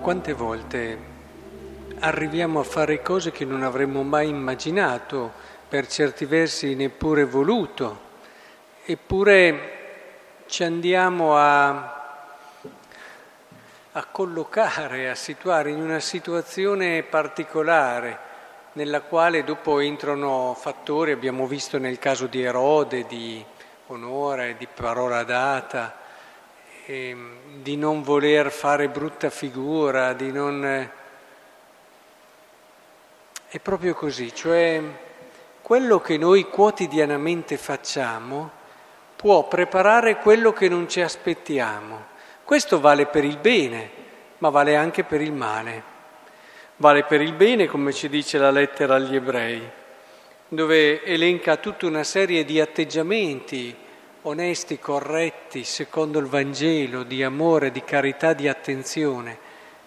quante volte arriviamo a fare cose che non avremmo mai immaginato, per certi versi neppure voluto, eppure ci andiamo a, a collocare, a situare in una situazione particolare nella quale dopo entrano fattori, abbiamo visto nel caso di Erode, di onore, di parola data, eh, di non voler fare brutta figura, di non... È proprio così, cioè quello che noi quotidianamente facciamo può preparare quello che non ci aspettiamo. Questo vale per il bene, ma vale anche per il male. Vale per il bene, come ci dice la lettera agli ebrei, dove elenca tutta una serie di atteggiamenti, onesti, corretti, secondo il Vangelo, di amore, di carità, di attenzione,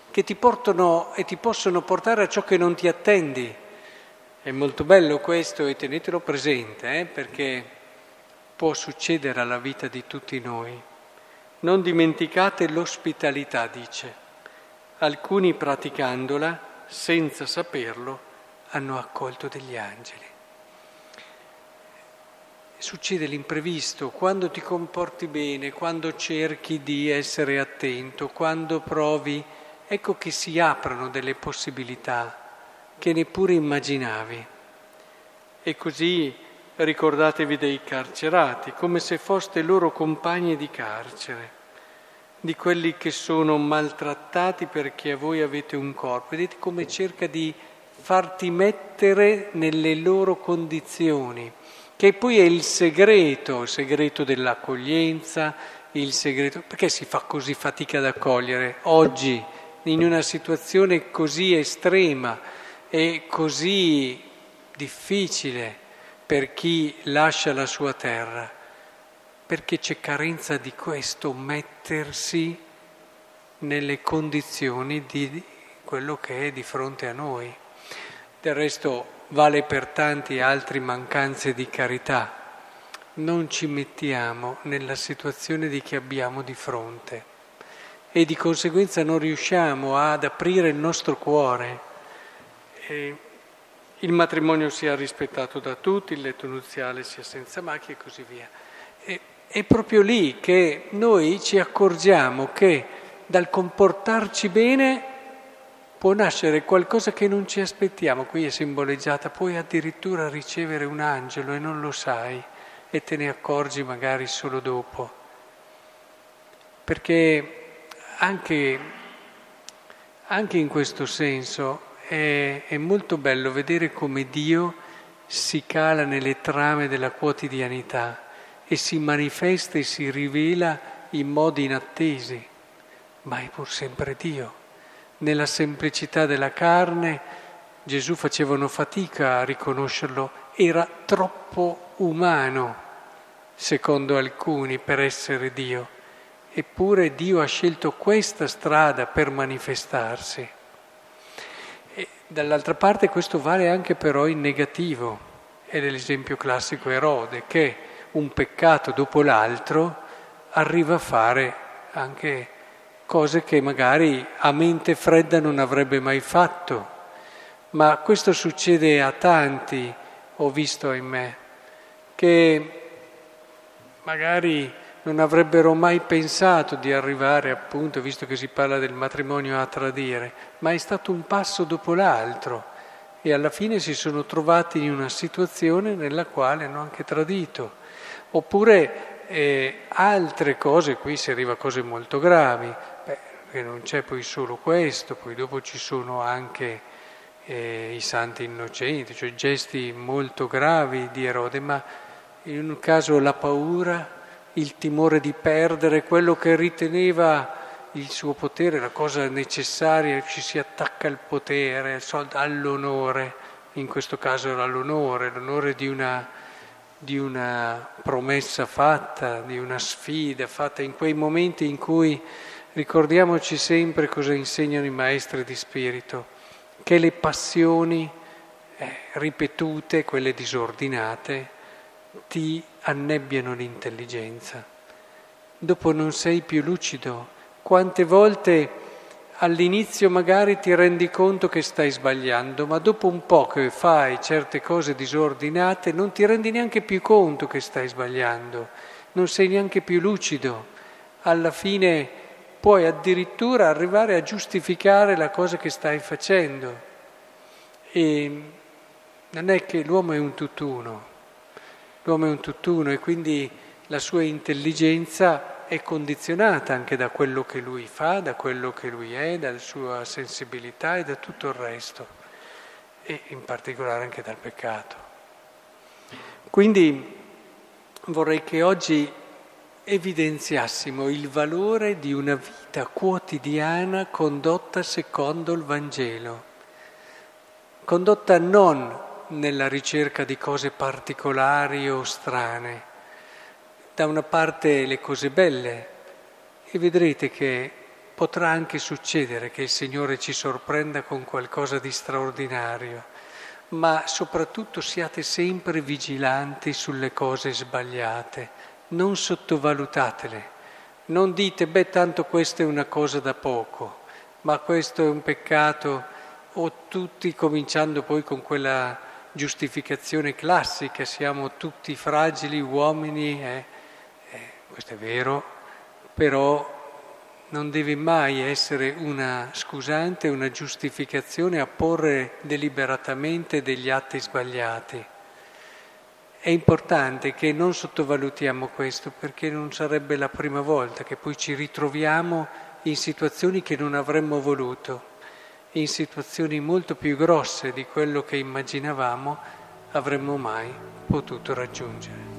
che ti portano e ti possono portare a ciò che non ti attendi. È molto bello questo e tenetelo presente, eh, perché può succedere alla vita di tutti noi. Non dimenticate l'ospitalità, dice. Alcuni praticandola, senza saperlo, hanno accolto degli angeli succede l'imprevisto, quando ti comporti bene, quando cerchi di essere attento, quando provi, ecco che si aprono delle possibilità che neppure immaginavi. E così ricordatevi dei carcerati, come se foste loro compagni di carcere, di quelli che sono maltrattati perché a voi avete un corpo. Vedete come cerca di farti mettere nelle loro condizioni che poi è il segreto, il segreto dell'accoglienza, il segreto... Perché si fa così fatica ad accogliere oggi, in una situazione così estrema e così difficile per chi lascia la sua terra? Perché c'è carenza di questo, mettersi nelle condizioni di quello che è di fronte a noi. Del resto vale per tanti altri mancanze di carità. Non ci mettiamo nella situazione di chi abbiamo di fronte e di conseguenza non riusciamo ad aprire il nostro cuore. E il matrimonio sia rispettato da tutti, il letto nuziale sia senza macchie e così via. E, è proprio lì che noi ci accorgiamo che dal comportarci bene può nascere qualcosa che non ci aspettiamo, qui è simboleggiata, puoi addirittura ricevere un angelo e non lo sai e te ne accorgi magari solo dopo. Perché anche, anche in questo senso è, è molto bello vedere come Dio si cala nelle trame della quotidianità e si manifesta e si rivela in modi inattesi, ma è pur sempre Dio nella semplicità della carne, Gesù facevano fatica a riconoscerlo, era troppo umano, secondo alcuni, per essere Dio. Eppure Dio ha scelto questa strada per manifestarsi. E dall'altra parte questo vale anche però in negativo, è l'esempio classico Erode, che un peccato dopo l'altro arriva a fare anche cose che magari a mente fredda non avrebbe mai fatto. Ma questo succede a tanti, ho visto in me, che magari non avrebbero mai pensato di arrivare appunto, visto che si parla del matrimonio, a tradire, ma è stato un passo dopo l'altro e alla fine si sono trovati in una situazione nella quale hanno anche tradito. Oppure eh, altre cose, qui si arriva a cose molto gravi, che non c'è poi solo questo, poi dopo ci sono anche eh, i santi innocenti, cioè gesti molto gravi di Erode, ma in un caso la paura, il timore di perdere quello che riteneva il suo potere, la cosa necessaria, ci si attacca al potere, all'onore, in questo caso era l'onore, l'onore di una, di una promessa fatta, di una sfida fatta in quei momenti in cui Ricordiamoci sempre cosa insegnano i maestri di spirito, che le passioni eh, ripetute, quelle disordinate, ti annebbiano l'intelligenza. Dopo non sei più lucido. Quante volte all'inizio magari ti rendi conto che stai sbagliando, ma dopo un po' che fai certe cose disordinate non ti rendi neanche più conto che stai sbagliando, non sei neanche più lucido. Alla fine puoi addirittura arrivare a giustificare la cosa che stai facendo. E non è che l'uomo è un tutt'uno, l'uomo è un tutt'uno e quindi la sua intelligenza è condizionata anche da quello che lui fa, da quello che lui è, dalla sua sensibilità e da tutto il resto, e in particolare anche dal peccato. Quindi vorrei che oggi evidenziassimo il valore di una vita quotidiana condotta secondo il Vangelo, condotta non nella ricerca di cose particolari o strane. Da una parte le cose belle e vedrete che potrà anche succedere che il Signore ci sorprenda con qualcosa di straordinario, ma soprattutto siate sempre vigilanti sulle cose sbagliate, non sottovalutatele, non dite beh tanto questa è una cosa da poco, ma questo è un peccato o tutti cominciando poi con quella giustificazione classica, siamo tutti fragili uomini, eh? Questo è vero, però non deve mai essere una scusante, una giustificazione a porre deliberatamente degli atti sbagliati. È importante che non sottovalutiamo questo perché non sarebbe la prima volta che poi ci ritroviamo in situazioni che non avremmo voluto in situazioni molto più grosse di quello che immaginavamo avremmo mai potuto raggiungere.